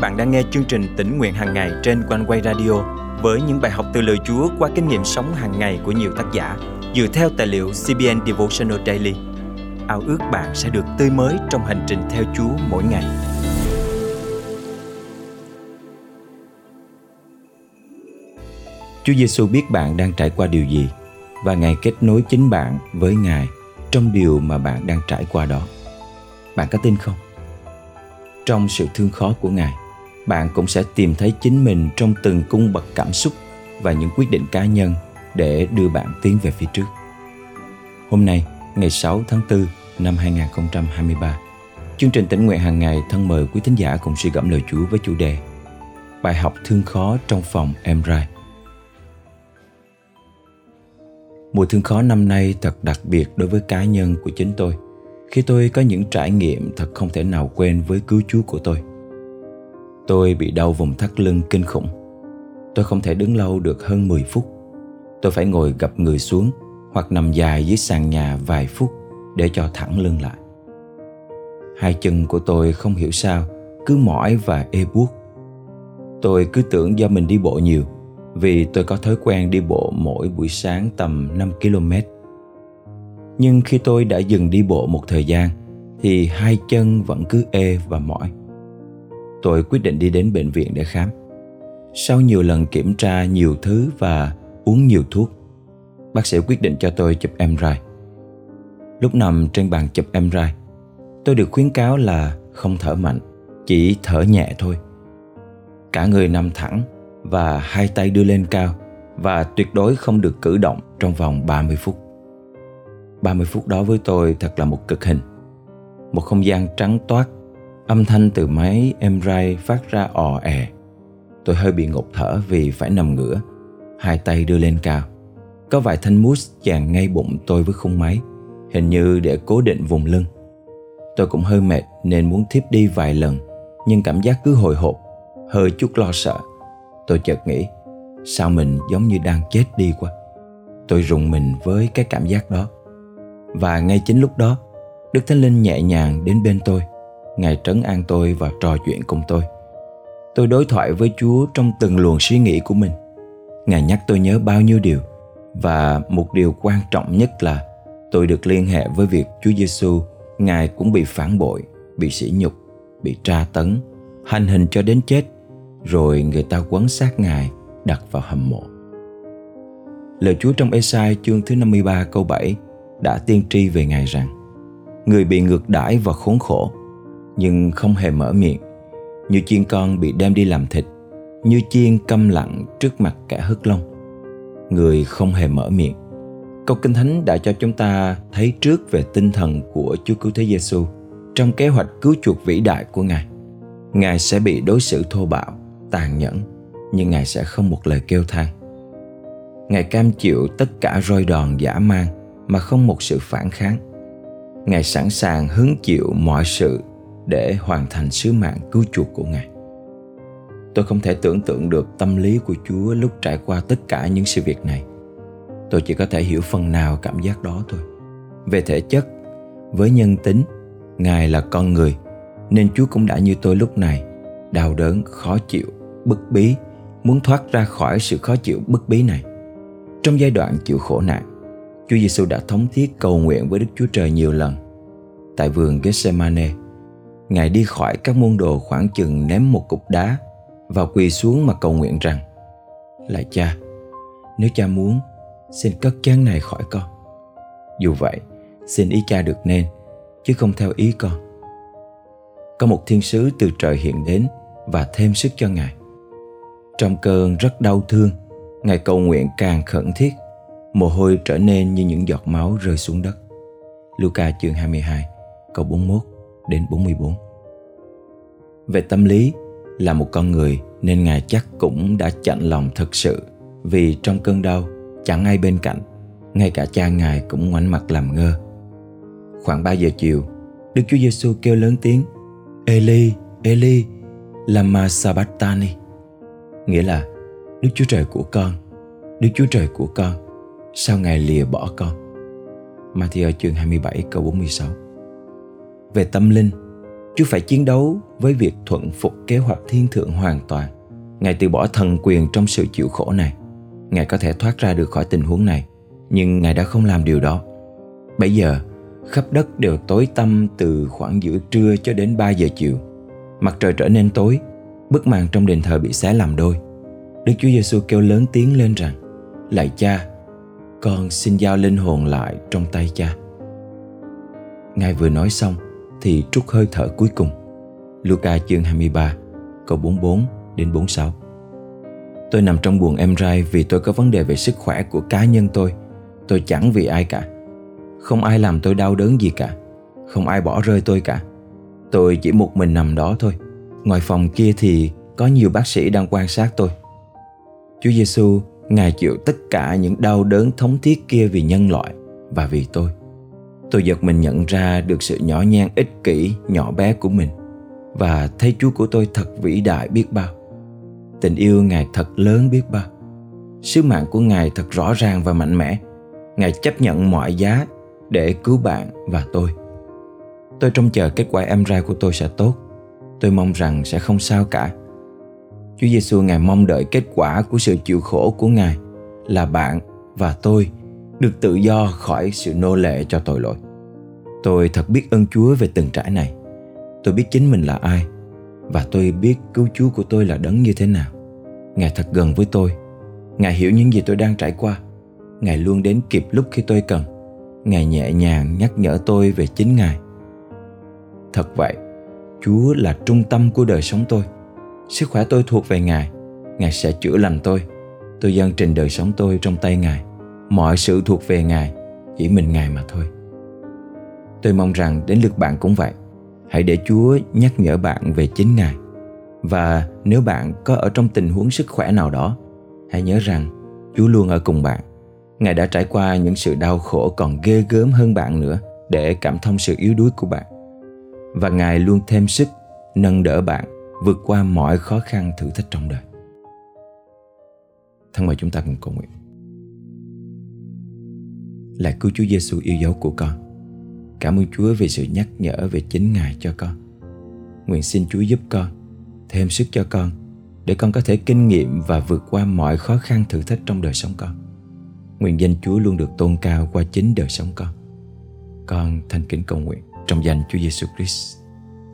bạn đang nghe chương trình tỉnh nguyện hàng ngày trên quanh quay radio với những bài học từ lời Chúa qua kinh nghiệm sống hàng ngày của nhiều tác giả dựa theo tài liệu CBN Devotional Daily. Ao ước bạn sẽ được tươi mới trong hành trình theo Chúa mỗi ngày. Chúa Giêsu biết bạn đang trải qua điều gì và Ngài kết nối chính bạn với Ngài trong điều mà bạn đang trải qua đó. Bạn có tin không? Trong sự thương khó của Ngài, bạn cũng sẽ tìm thấy chính mình trong từng cung bậc cảm xúc và những quyết định cá nhân để đưa bạn tiến về phía trước. Hôm nay, ngày 6 tháng 4 năm 2023, chương trình tỉnh nguyện hàng ngày thân mời quý thính giả cùng suy gẫm lời Chúa với chủ đề Bài học thương khó trong phòng em rai. Mùa thương khó năm nay thật đặc biệt đối với cá nhân của chính tôi khi tôi có những trải nghiệm thật không thể nào quên với cứu Chúa của tôi. Tôi bị đau vùng thắt lưng kinh khủng. Tôi không thể đứng lâu được hơn 10 phút. Tôi phải ngồi gập người xuống hoặc nằm dài dưới sàn nhà vài phút để cho thẳng lưng lại. Hai chân của tôi không hiểu sao cứ mỏi và ê buốt. Tôi cứ tưởng do mình đi bộ nhiều vì tôi có thói quen đi bộ mỗi buổi sáng tầm 5 km. Nhưng khi tôi đã dừng đi bộ một thời gian thì hai chân vẫn cứ ê và mỏi tôi quyết định đi đến bệnh viện để khám. Sau nhiều lần kiểm tra nhiều thứ và uống nhiều thuốc, bác sĩ quyết định cho tôi chụp MRI. Lúc nằm trên bàn chụp MRI, tôi được khuyến cáo là không thở mạnh, chỉ thở nhẹ thôi. Cả người nằm thẳng và hai tay đưa lên cao và tuyệt đối không được cử động trong vòng 30 phút. 30 phút đó với tôi thật là một cực hình. Một không gian trắng toát Âm thanh từ máy em ray phát ra ò è. Tôi hơi bị ngột thở vì phải nằm ngửa, hai tay đưa lên cao. Có vài thanh mút chàng ngay bụng tôi với khung máy, hình như để cố định vùng lưng. Tôi cũng hơi mệt nên muốn thiếp đi vài lần, nhưng cảm giác cứ hồi hộp, hơi chút lo sợ. Tôi chợt nghĩ, sao mình giống như đang chết đi quá. Tôi rùng mình với cái cảm giác đó. Và ngay chính lúc đó, Đức Thánh Linh nhẹ nhàng đến bên tôi – Ngài trấn an tôi và trò chuyện cùng tôi. Tôi đối thoại với Chúa trong từng luồng suy nghĩ của mình. Ngài nhắc tôi nhớ bao nhiêu điều và một điều quan trọng nhất là tôi được liên hệ với việc Chúa Giêsu, Ngài cũng bị phản bội, bị sỉ nhục, bị tra tấn, hành hình cho đến chết, rồi người ta quấn xác Ngài đặt vào hầm mộ. Lời Chúa trong Esai chương thứ 53 câu 7 đã tiên tri về Ngài rằng Người bị ngược đãi và khốn khổ nhưng không hề mở miệng như chiên con bị đem đi làm thịt như chiên câm lặng trước mặt kẻ hất lông người không hề mở miệng câu kinh thánh đã cho chúng ta thấy trước về tinh thần của Chúa Cứu Thế Giêsu trong kế hoạch cứu chuộc vĩ đại của Ngài. Ngài sẽ bị đối xử thô bạo, tàn nhẫn, nhưng Ngài sẽ không một lời kêu than. Ngài cam chịu tất cả roi đòn dã man mà không một sự phản kháng. Ngài sẵn sàng hứng chịu mọi sự để hoàn thành sứ mạng cứu chuộc của Ngài. Tôi không thể tưởng tượng được tâm lý của Chúa lúc trải qua tất cả những sự việc này. Tôi chỉ có thể hiểu phần nào cảm giác đó thôi. Về thể chất, với nhân tính, Ngài là con người, nên Chúa cũng đã như tôi lúc này, đau đớn, khó chịu, bức bí, muốn thoát ra khỏi sự khó chịu bức bí này. Trong giai đoạn chịu khổ nạn, Chúa Giêsu đã thống thiết cầu nguyện với Đức Chúa Trời nhiều lần. Tại vườn Gethsemane, Ngài đi khỏi các môn đồ khoảng chừng ném một cục đá và quỳ xuống mà cầu nguyện rằng Lạy cha, nếu cha muốn, xin cất chén này khỏi con. Dù vậy, xin ý cha được nên, chứ không theo ý con. Có một thiên sứ từ trời hiện đến và thêm sức cho Ngài. Trong cơn rất đau thương, Ngài cầu nguyện càng khẩn thiết, mồ hôi trở nên như những giọt máu rơi xuống đất. Luca chương 22, câu 41 đến 44. Về tâm lý, là một con người nên Ngài chắc cũng đã chạnh lòng thật sự vì trong cơn đau chẳng ai bên cạnh, ngay cả cha Ngài cũng ngoảnh mặt làm ngơ. Khoảng 3 giờ chiều, Đức Chúa Giêsu kêu lớn tiếng Eli, Eli, lama sabachthani Nghĩa là Đức Chúa Trời của con, Đức Chúa Trời của con, sao Ngài lìa bỏ con? Matthew chương 27 câu 46 về tâm linh, Chúa phải chiến đấu với việc thuận phục kế hoạch thiên thượng hoàn toàn. Ngài từ bỏ thần quyền trong sự chịu khổ này. Ngài có thể thoát ra được khỏi tình huống này, nhưng Ngài đã không làm điều đó. Bây giờ, khắp đất đều tối tăm từ khoảng giữa trưa cho đến 3 giờ chiều. Mặt trời trở nên tối, bức màn trong đền thờ bị xé làm đôi. Đức Chúa Giêsu kêu lớn tiếng lên rằng: Lạy Cha, con xin giao linh hồn lại trong tay Cha. Ngài vừa nói xong thì trút hơi thở cuối cùng. Luca chương 23, câu 44 đến 46. Tôi nằm trong buồng em rai vì tôi có vấn đề về sức khỏe của cá nhân tôi. Tôi chẳng vì ai cả. Không ai làm tôi đau đớn gì cả. Không ai bỏ rơi tôi cả. Tôi chỉ một mình nằm đó thôi. Ngoài phòng kia thì có nhiều bác sĩ đang quan sát tôi. Chúa Giêsu, Ngài chịu tất cả những đau đớn thống thiết kia vì nhân loại và vì tôi. Tôi giật mình nhận ra được sự nhỏ nhen ích kỷ, nhỏ bé của mình và thấy Chúa của tôi thật vĩ đại biết bao. Tình yêu Ngài thật lớn biết bao. Sứ mạng của Ngài thật rõ ràng và mạnh mẽ. Ngài chấp nhận mọi giá để cứu bạn và tôi. Tôi trông chờ kết quả em trai của tôi sẽ tốt. Tôi mong rằng sẽ không sao cả. Chúa Giêsu Ngài mong đợi kết quả của sự chịu khổ của Ngài là bạn và tôi được tự do khỏi sự nô lệ cho tội lỗi. Tôi thật biết ơn Chúa về từng trải này. Tôi biết chính mình là ai và tôi biết cứu Chúa của tôi là đấng như thế nào. Ngài thật gần với tôi. Ngài hiểu những gì tôi đang trải qua. Ngài luôn đến kịp lúc khi tôi cần. Ngài nhẹ nhàng nhắc nhở tôi về chính Ngài. Thật vậy, Chúa là trung tâm của đời sống tôi. Sức khỏe tôi thuộc về Ngài. Ngài sẽ chữa lành tôi. Tôi dâng trình đời sống tôi trong tay Ngài mọi sự thuộc về ngài, chỉ mình ngài mà thôi. Tôi mong rằng đến lượt bạn cũng vậy. Hãy để chúa nhắc nhở bạn về chính ngài. Và nếu bạn có ở trong tình huống sức khỏe nào đó, hãy nhớ rằng chúa luôn ở cùng bạn. Ngài đã trải qua những sự đau khổ còn ghê gớm hơn bạn nữa để cảm thông sự yếu đuối của bạn. Và ngài luôn thêm sức nâng đỡ bạn vượt qua mọi khó khăn thử thách trong đời. Thân mời chúng ta cùng cầu nguyện là cứu Chúa Giêsu yêu dấu của con. Cảm ơn Chúa vì sự nhắc nhở về chính Ngài cho con. Nguyện xin Chúa giúp con, thêm sức cho con để con có thể kinh nghiệm và vượt qua mọi khó khăn thử thách trong đời sống con. Nguyện danh Chúa luôn được tôn cao qua chính đời sống con. Con thành kính cầu nguyện trong danh Chúa Giêsu Christ.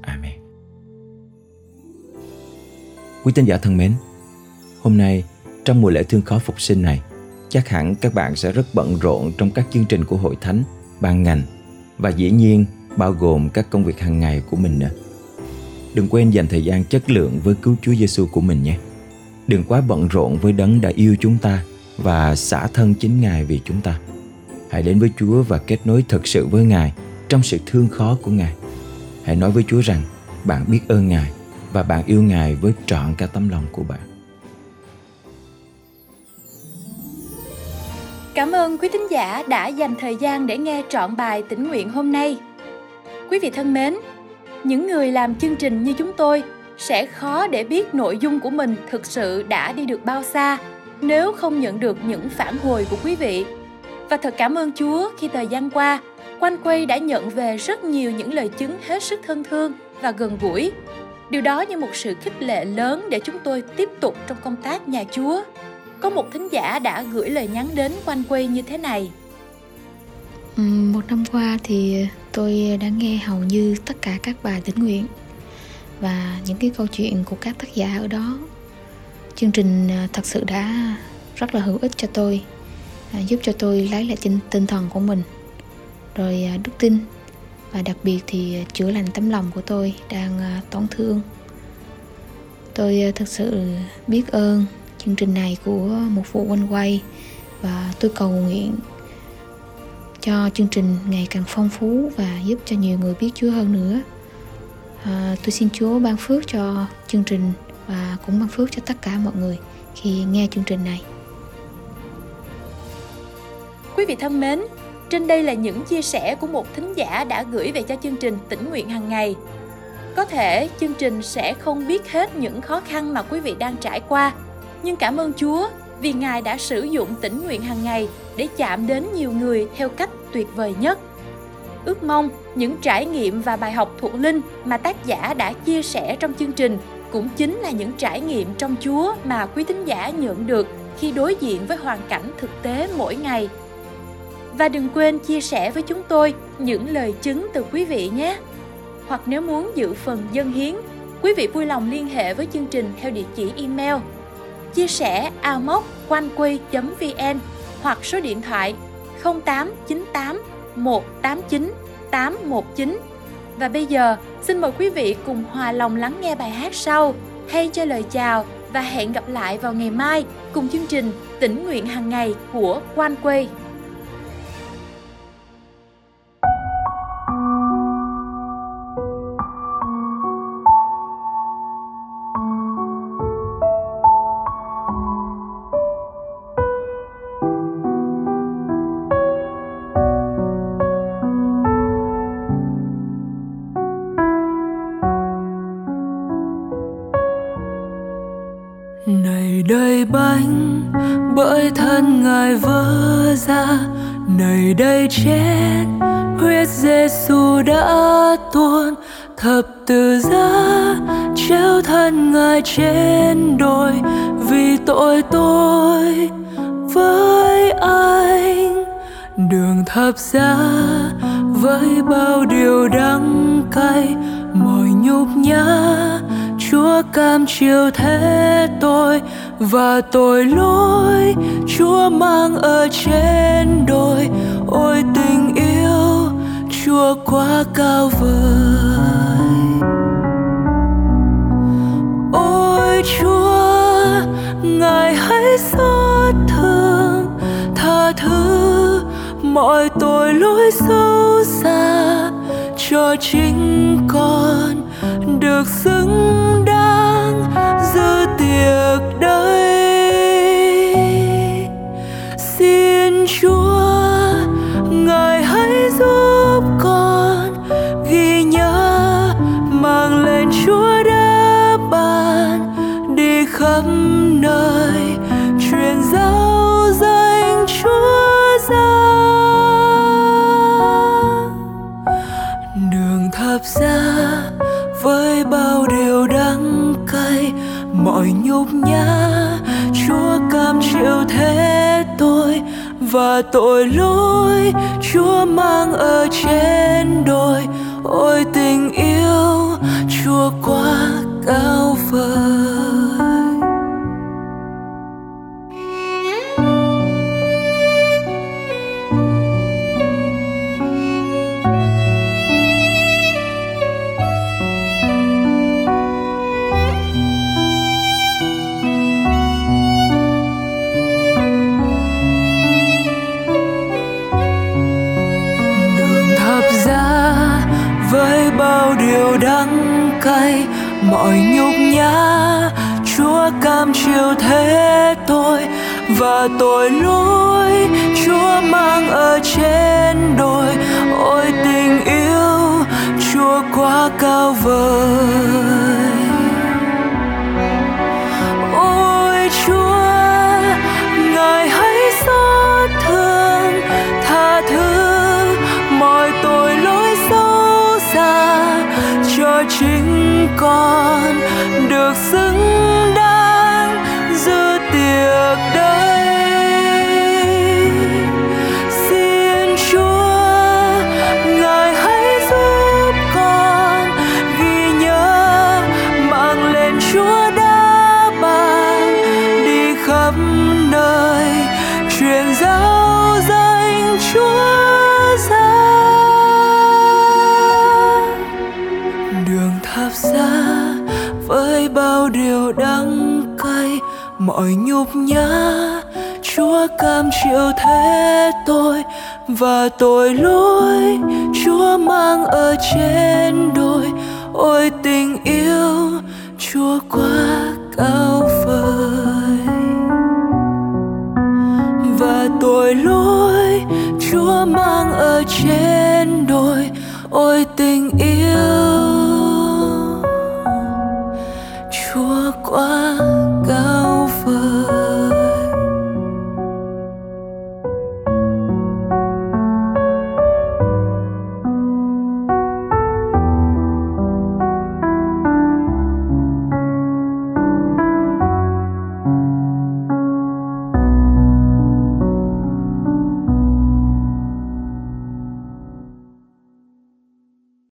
Amen. Quý tín giả thân mến, hôm nay trong mùa lễ thương khó phục sinh này, chắc hẳn các bạn sẽ rất bận rộn trong các chương trình của hội thánh, ban ngành và dĩ nhiên bao gồm các công việc hàng ngày của mình nữa. Đừng quên dành thời gian chất lượng với cứu Chúa Giêsu của mình nhé. Đừng quá bận rộn với đấng đã yêu chúng ta và xả thân chính Ngài vì chúng ta. Hãy đến với Chúa và kết nối thật sự với Ngài trong sự thương khó của Ngài. Hãy nói với Chúa rằng bạn biết ơn Ngài và bạn yêu Ngài với trọn cả tấm lòng của bạn. Cảm ơn quý thính giả đã dành thời gian để nghe trọn bài tĩnh nguyện hôm nay. Quý vị thân mến, những người làm chương trình như chúng tôi sẽ khó để biết nội dung của mình thực sự đã đi được bao xa nếu không nhận được những phản hồi của quý vị. Và thật cảm ơn Chúa khi thời gian qua, Quanh Quay đã nhận về rất nhiều những lời chứng hết sức thân thương và gần gũi. Điều đó như một sự khích lệ lớn để chúng tôi tiếp tục trong công tác nhà Chúa có một thính giả đã gửi lời nhắn đến quanh quay như thế này. Ừ, một năm qua thì tôi đã nghe hầu như tất cả các bài tỉnh nguyện và những cái câu chuyện của các tác giả ở đó. Chương trình à, thật sự đã rất là hữu ích cho tôi à, giúp cho tôi lấy lại tinh, tinh thần của mình. Rồi à, đức tin và đặc biệt thì chữa lành tấm lòng của tôi đang tổn thương. Tôi thực sự biết ơn chương trình này của một phụ quanh quay và tôi cầu nguyện cho chương trình ngày càng phong phú và giúp cho nhiều người biết Chúa hơn nữa. À, tôi xin Chúa ban phước cho chương trình và cũng ban phước cho tất cả mọi người khi nghe chương trình này. Quý vị thân mến, trên đây là những chia sẻ của một thính giả đã gửi về cho chương trình tỉnh nguyện hàng ngày. Có thể chương trình sẽ không biết hết những khó khăn mà quý vị đang trải qua, nhưng cảm ơn Chúa vì Ngài đã sử dụng tĩnh nguyện hàng ngày để chạm đến nhiều người theo cách tuyệt vời nhất. ước mong những trải nghiệm và bài học thuộc linh mà tác giả đã chia sẻ trong chương trình cũng chính là những trải nghiệm trong Chúa mà quý thính giả nhận được khi đối diện với hoàn cảnh thực tế mỗi ngày. Và đừng quên chia sẻ với chúng tôi những lời chứng từ quý vị nhé. Hoặc nếu muốn dự phần dân hiến, quý vị vui lòng liên hệ với chương trình theo địa chỉ email chia sẻ amoconquay.vn hoặc số điện thoại 0898 189 819. Và bây giờ, xin mời quý vị cùng hòa lòng lắng nghe bài hát sau. Hay cho lời chào và hẹn gặp lại vào ngày mai cùng chương trình tỉnh nguyện hàng ngày của Quan Quê. Đời bánh, bởi thân ngài vỡ ra. Nơi đây chết, huyết Giêsu đã tuôn. Thập tự giá treo thân ngài trên đồi, vì tội tôi với anh. Đường thập giá với bao điều đắng cay, mọi nhục nhã Chúa cam chịu thế tôi và tội lỗi Chúa mang ở trên đồi. Ôi tình yêu, Chúa quá cao vời. Ôi Chúa, ngài hãy xót thương, tha thứ mọi tội lỗi sâu xa cho chính con được xứng đáng giữ tiệc đời. Và tội lỗi chúa mang ở trên đồi. Ôi tình yêu chúa quá cao vời. Thế tôi và tội lỗi chúa mang ở trên đồi. Ôi tình yêu chúa quá cao vời. Ôi chúa, ngài hãy xót thương, tha thứ mọi tội lỗi sâu xa cho chính con được xứng với bao điều đắng cay, mọi nhục nhã. Chúa cam chịu thế tôi và tội lỗi. Chúa mang ở trên đôi ôi tình yêu. Chúa quá cao vời. Và tội lỗi, chúa mang ở trên đôi ôi tình yêu.